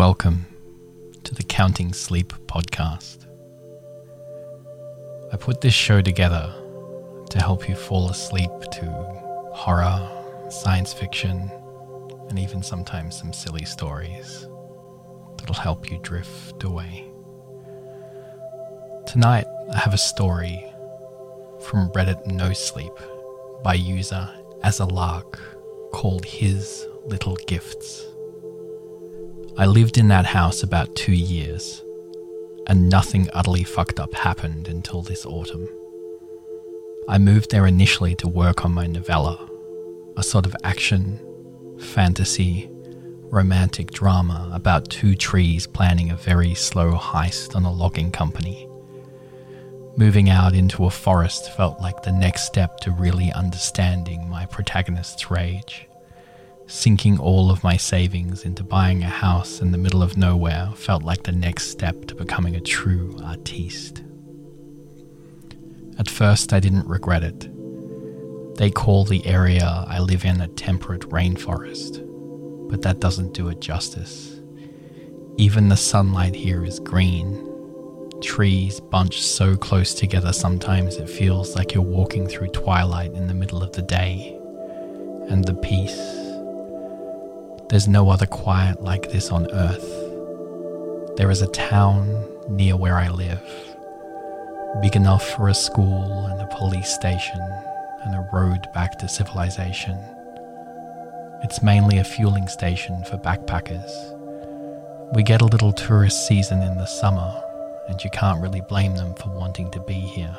Welcome to the Counting Sleep podcast. I put this show together to help you fall asleep to horror, science fiction, and even sometimes some silly stories that'll help you drift away. Tonight, I have a story from Reddit No Sleep by user As a Lark called His Little Gifts. I lived in that house about two years, and nothing utterly fucked up happened until this autumn. I moved there initially to work on my novella, a sort of action, fantasy, romantic drama about two trees planning a very slow heist on a logging company. Moving out into a forest felt like the next step to really understanding my protagonist's rage. Sinking all of my savings into buying a house in the middle of nowhere felt like the next step to becoming a true artiste. At first, I didn't regret it. They call the area I live in a temperate rainforest, but that doesn't do it justice. Even the sunlight here is green. Trees bunch so close together sometimes it feels like you're walking through twilight in the middle of the day. And the peace there's no other quiet like this on earth. There is a town near where I live, big enough for a school and a police station and a road back to civilization. It's mainly a fueling station for backpackers. We get a little tourist season in the summer, and you can't really blame them for wanting to be here.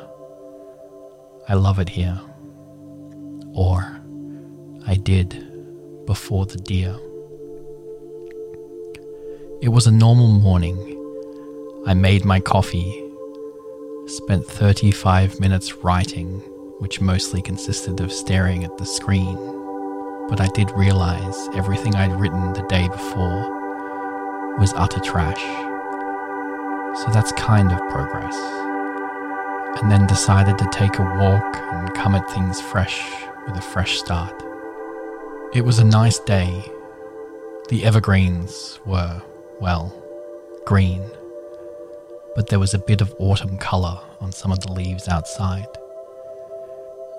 I love it here. Or I did before the deer. It was a normal morning. I made my coffee, spent 35 minutes writing, which mostly consisted of staring at the screen, but I did realize everything I'd written the day before was utter trash. So that's kind of progress. And then decided to take a walk and come at things fresh with a fresh start. It was a nice day. The evergreens were well, green, but there was a bit of autumn colour on some of the leaves outside.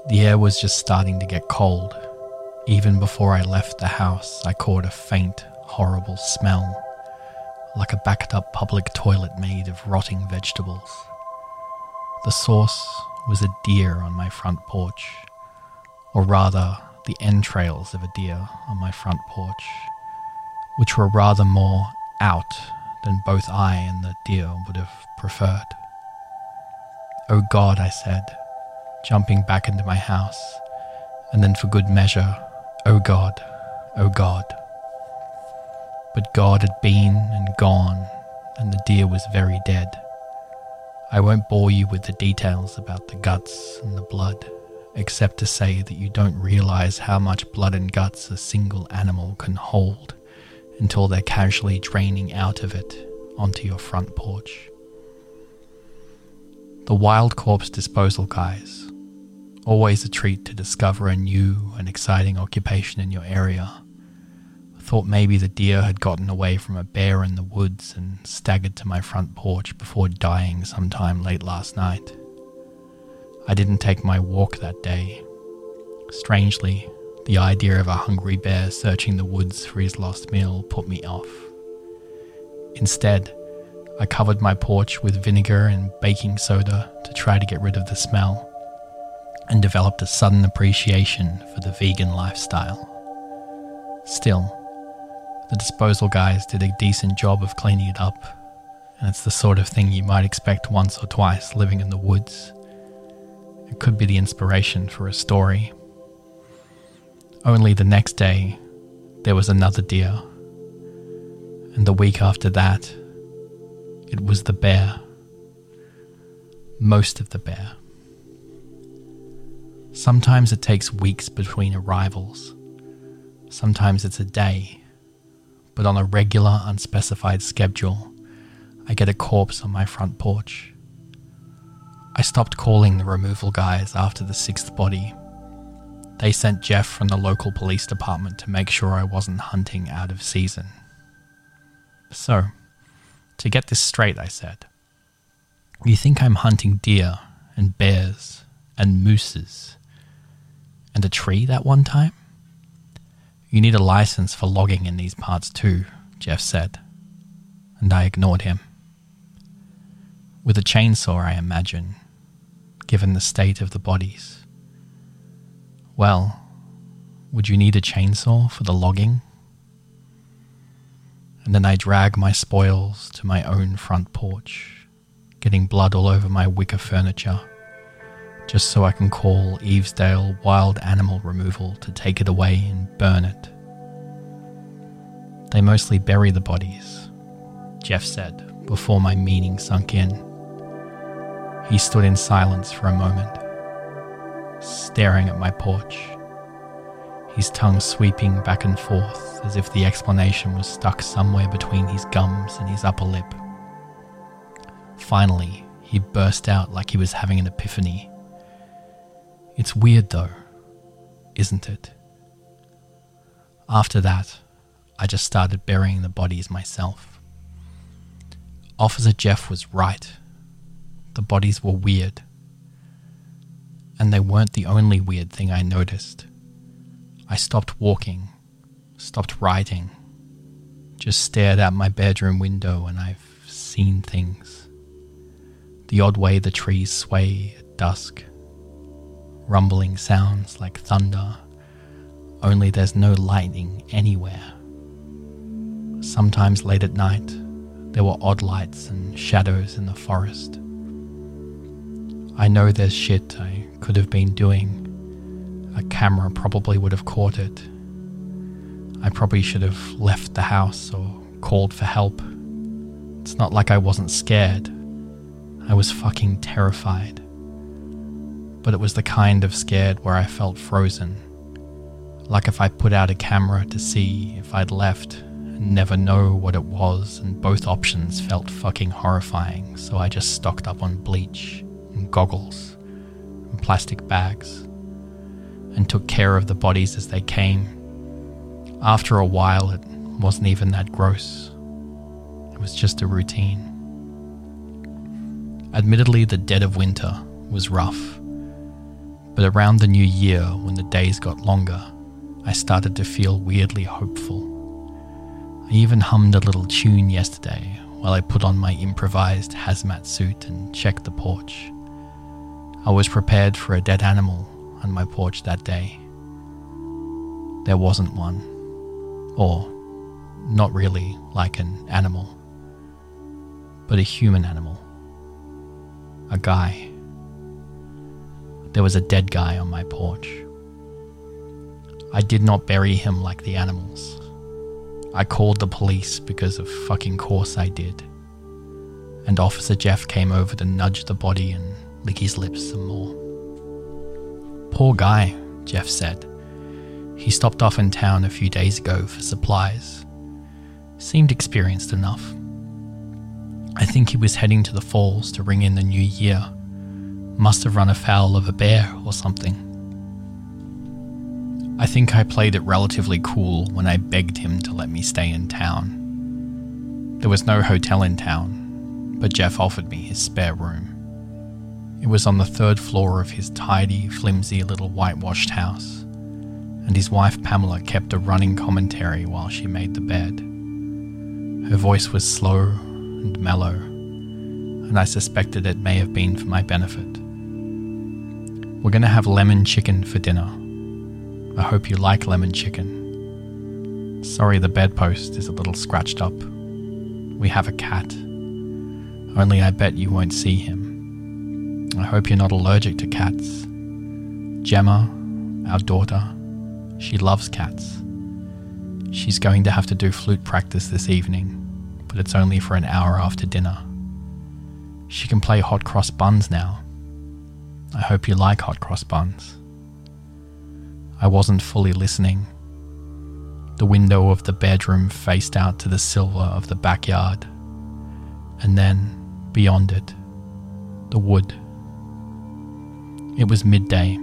The air was just starting to get cold. Even before I left the house, I caught a faint, horrible smell, like a backed up public toilet made of rotting vegetables. The source was a deer on my front porch, or rather, the entrails of a deer on my front porch, which were rather more out than both I and the deer would have preferred. Oh God, I said, jumping back into my house, and then for good measure, Oh God, oh God. But God had been and gone, and the deer was very dead. I won't bore you with the details about the guts and the blood, except to say that you don't realize how much blood and guts a single animal can hold until they're casually draining out of it onto your front porch. The wild corpse disposal guys, always a treat to discover a new and exciting occupation in your area. thought maybe the deer had gotten away from a bear in the woods and staggered to my front porch before dying sometime late last night. I didn't take my walk that day. Strangely, the idea of a hungry bear searching the woods for his lost meal put me off. Instead, I covered my porch with vinegar and baking soda to try to get rid of the smell, and developed a sudden appreciation for the vegan lifestyle. Still, the disposal guys did a decent job of cleaning it up, and it's the sort of thing you might expect once or twice living in the woods. It could be the inspiration for a story only the next day, there was another deer. And the week after that, it was the bear. Most of the bear. Sometimes it takes weeks between arrivals. Sometimes it's a day. But on a regular, unspecified schedule, I get a corpse on my front porch. I stopped calling the removal guys after the sixth body they sent Jeff from the local police department to make sure I wasn't hunting out of season. So, to get this straight, I said, you think I'm hunting deer and bears and mooses and a tree that one time? You need a license for logging in these parts too, Jeff said, and I ignored him. With a chainsaw, I imagine, given the state of the bodies. Well, would you need a chainsaw for the logging? And then I drag my spoils to my own front porch, getting blood all over my wicker furniture, just so I can call Eavesdale Wild Animal Removal to take it away and burn it. They mostly bury the bodies, Jeff said before my meaning sunk in. He stood in silence for a moment, staring at my porch his tongue sweeping back and forth as if the explanation was stuck somewhere between his gums and his upper lip. Finally, he burst out like he was having an epiphany. It's weird though, isn't it? After that, I just started burying the bodies myself. Officer Jeff was right. The bodies were weird. And they weren't the only weird thing I noticed. I stopped walking, stopped writing, just stared out my bedroom window and I've seen things. The odd way the trees sway at dusk, rumbling sounds like thunder, only there's no lightning anywhere. Sometimes late at night, there were odd lights and shadows in the forest. I know there's shit I could have been doing a camera probably would have caught it. I probably should have left the house or called for help. It's not like I wasn't scared. I was fucking terrified. But it was the kind of scared where I felt frozen. Like if I put out a camera to see if I'd left and never know what it was, and both options felt fucking horrifying, so I just stocked up on bleach and goggles plastic bags and took care of the bodies as they came. After a while, it wasn't even that gross. It was just a routine. Admittedly, the dead of winter was rough, but around the new year, when the days got longer, I started to feel weirdly hopeful. I even hummed a little tune yesterday while I put on my improvised hazmat suit and checked the porch. I was prepared for a dead animal on my porch that day. There wasn't one, or not really like an animal, but a human animal. A guy. There was a dead guy on my porch. I did not bury him like the animals. I called the police because of fucking course I did. And Officer Jeff came over to nudge the body and lick his lips some more. Poor guy, Jeff said. He stopped off in town a few days ago for supplies. Seemed experienced enough. I think he was heading to the falls to ring in the new year. Must have run afoul of a bear or something. I think I played it relatively cool when I begged him to let me stay in town. There was no hotel in town, but Jeff offered me his spare room. It was on the third floor of his tidy, flimsy little whitewashed house, and his wife Pamela kept a running commentary while she made the bed. Her voice was slow and mellow, and I suspected it may have been for my benefit. We're going to have lemon chicken for dinner. I hope you like lemon chicken. Sorry the bedpost is a little scratched up. We have a cat. Only I bet you won't see him. I hope you're not allergic to cats. Gemma, our daughter, she loves cats. She's going to have to do flute practice this evening, but it's only for an hour after dinner. She can play hot cross buns now. I hope you like hot cross buns. I wasn't fully listening. The window of the bedroom faced out to the silver of the backyard, and then, beyond it, the wood. It was midday,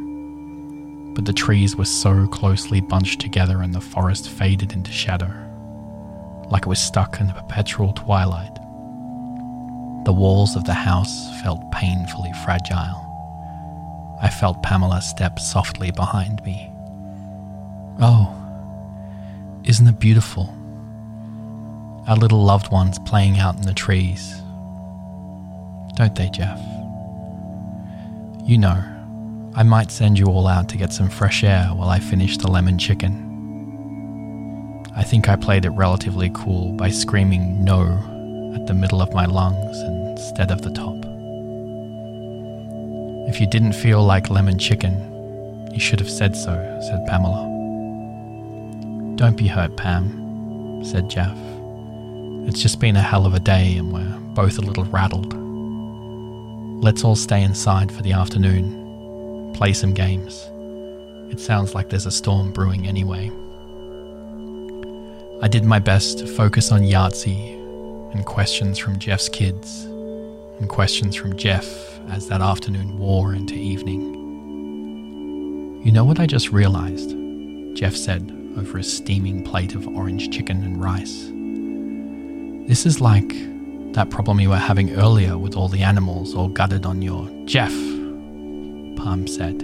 but the trees were so closely bunched together and the forest faded into shadow, like it was stuck in a perpetual twilight. The walls of the house felt painfully fragile. I felt Pamela step softly behind me. Oh, isn't it beautiful? Our little loved ones playing out in the trees. Don't they, Jeff? You know, I might send you all out to get some fresh air while I finish the lemon chicken. I think I played it relatively cool by screaming no at the middle of my lungs instead of the top. If you didn't feel like lemon chicken, you should have said so, said Pamela. Don't be hurt, Pam, said Jeff. It's just been a hell of a day and we're both a little rattled. Let's all stay inside for the afternoon, play some games. It sounds like there's a storm brewing anyway. I did my best to focus on Yahtzee and questions from Jeff's kids and questions from Jeff as that afternoon wore into evening. You know what I just realized? Jeff said over a steaming plate of orange chicken and rice. This is like that problem you were having earlier with all the animals all gutted on your Jeff, Pam said,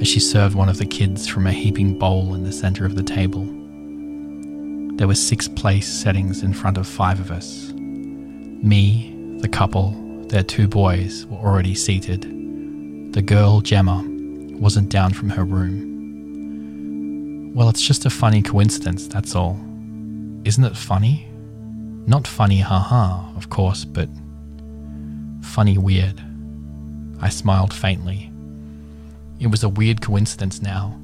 as she served one of the kids from a heaping bowl in the center of the table. There were six place settings in front of five of us. Me, the couple, their two boys were already seated. The girl, Gemma, wasn't down from her room. Well, it's just a funny coincidence, that's all. Isn't it funny? Not funny, haha, of course, but funny weird. I smiled faintly. It was a weird coincidence now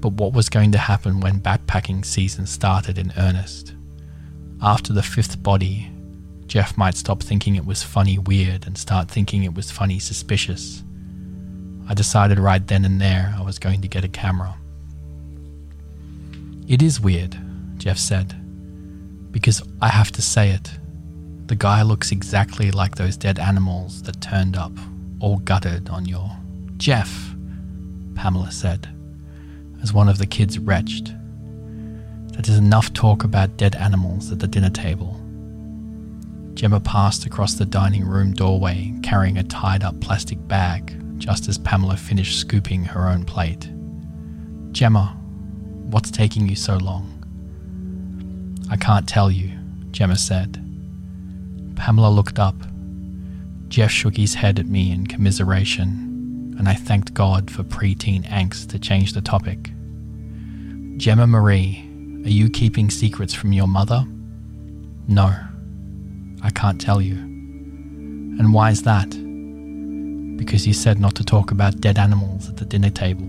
but what was going to happen when backpacking season started in earnest? After the fifth body, Jeff might stop thinking it was funny weird and start thinking it was funny suspicious. I decided right then and there I was going to get a camera. It is weird, Jeff said, because I have to say it. The guy looks exactly like those dead animals that turned up, all gutted on your. Jeff, Pamela said as one of the kids retched. That is enough talk about dead animals at the dinner table. Gemma passed across the dining room doorway carrying a tied up plastic bag just as Pamela finished scooping her own plate. Gemma, what's taking you so long? I can't tell you, Gemma said. Pamela looked up. Jeff shook his head at me in commiseration and I thanked God for preteen angst to change the topic. Gemma Marie, are you keeping secrets from your mother? No, I can't tell you. And why is that? Because you said not to talk about dead animals at the dinner table.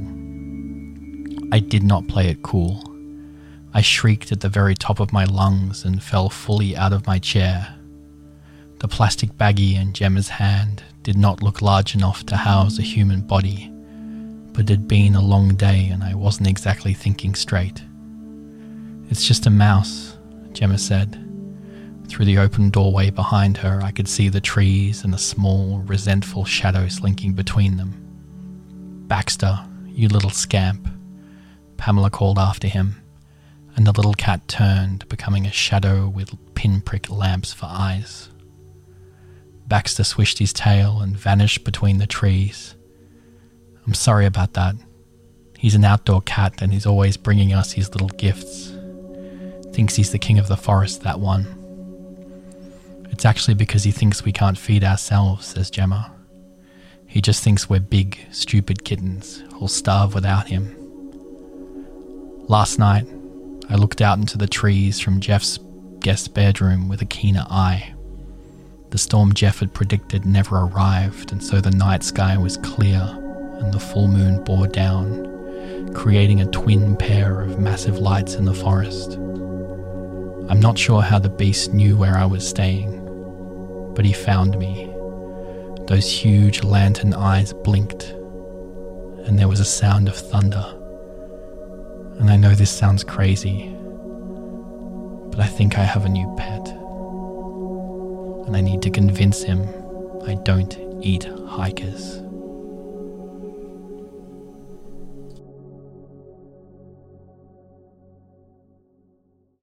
I did not play it cool. I shrieked at the very top of my lungs and fell fully out of my chair. The plastic baggie in Gemma's hand did not look large enough to house a human body, but it had been a long day and I wasn't exactly thinking straight. It's just a mouse, Gemma said. Through the open doorway behind her, I could see the trees and the small, resentful shadow slinking between them. Baxter, you little scamp, Pamela called after him, and the little cat turned, becoming a shadow with pinprick lamps for eyes. Baxter swished his tail and vanished between the trees. I'm sorry about that. He's an outdoor cat and he's always bringing us his little gifts. Thinks he's the king of the forest, that one. It's actually because he thinks we can't feed ourselves, says Gemma. He just thinks we're big, stupid kittens who'll starve without him. Last night, I looked out into the trees from Jeff's guest bedroom with a keener eye. The storm Jeff had predicted never arrived, and so the night sky was clear and the full moon bore down, creating a twin pair of massive lights in the forest. I'm not sure how the beast knew where I was staying, but he found me. Those huge lantern eyes blinked, and there was a sound of thunder. And I know this sounds crazy, but I think I have a new pet and I need to convince him I don't eat hikers.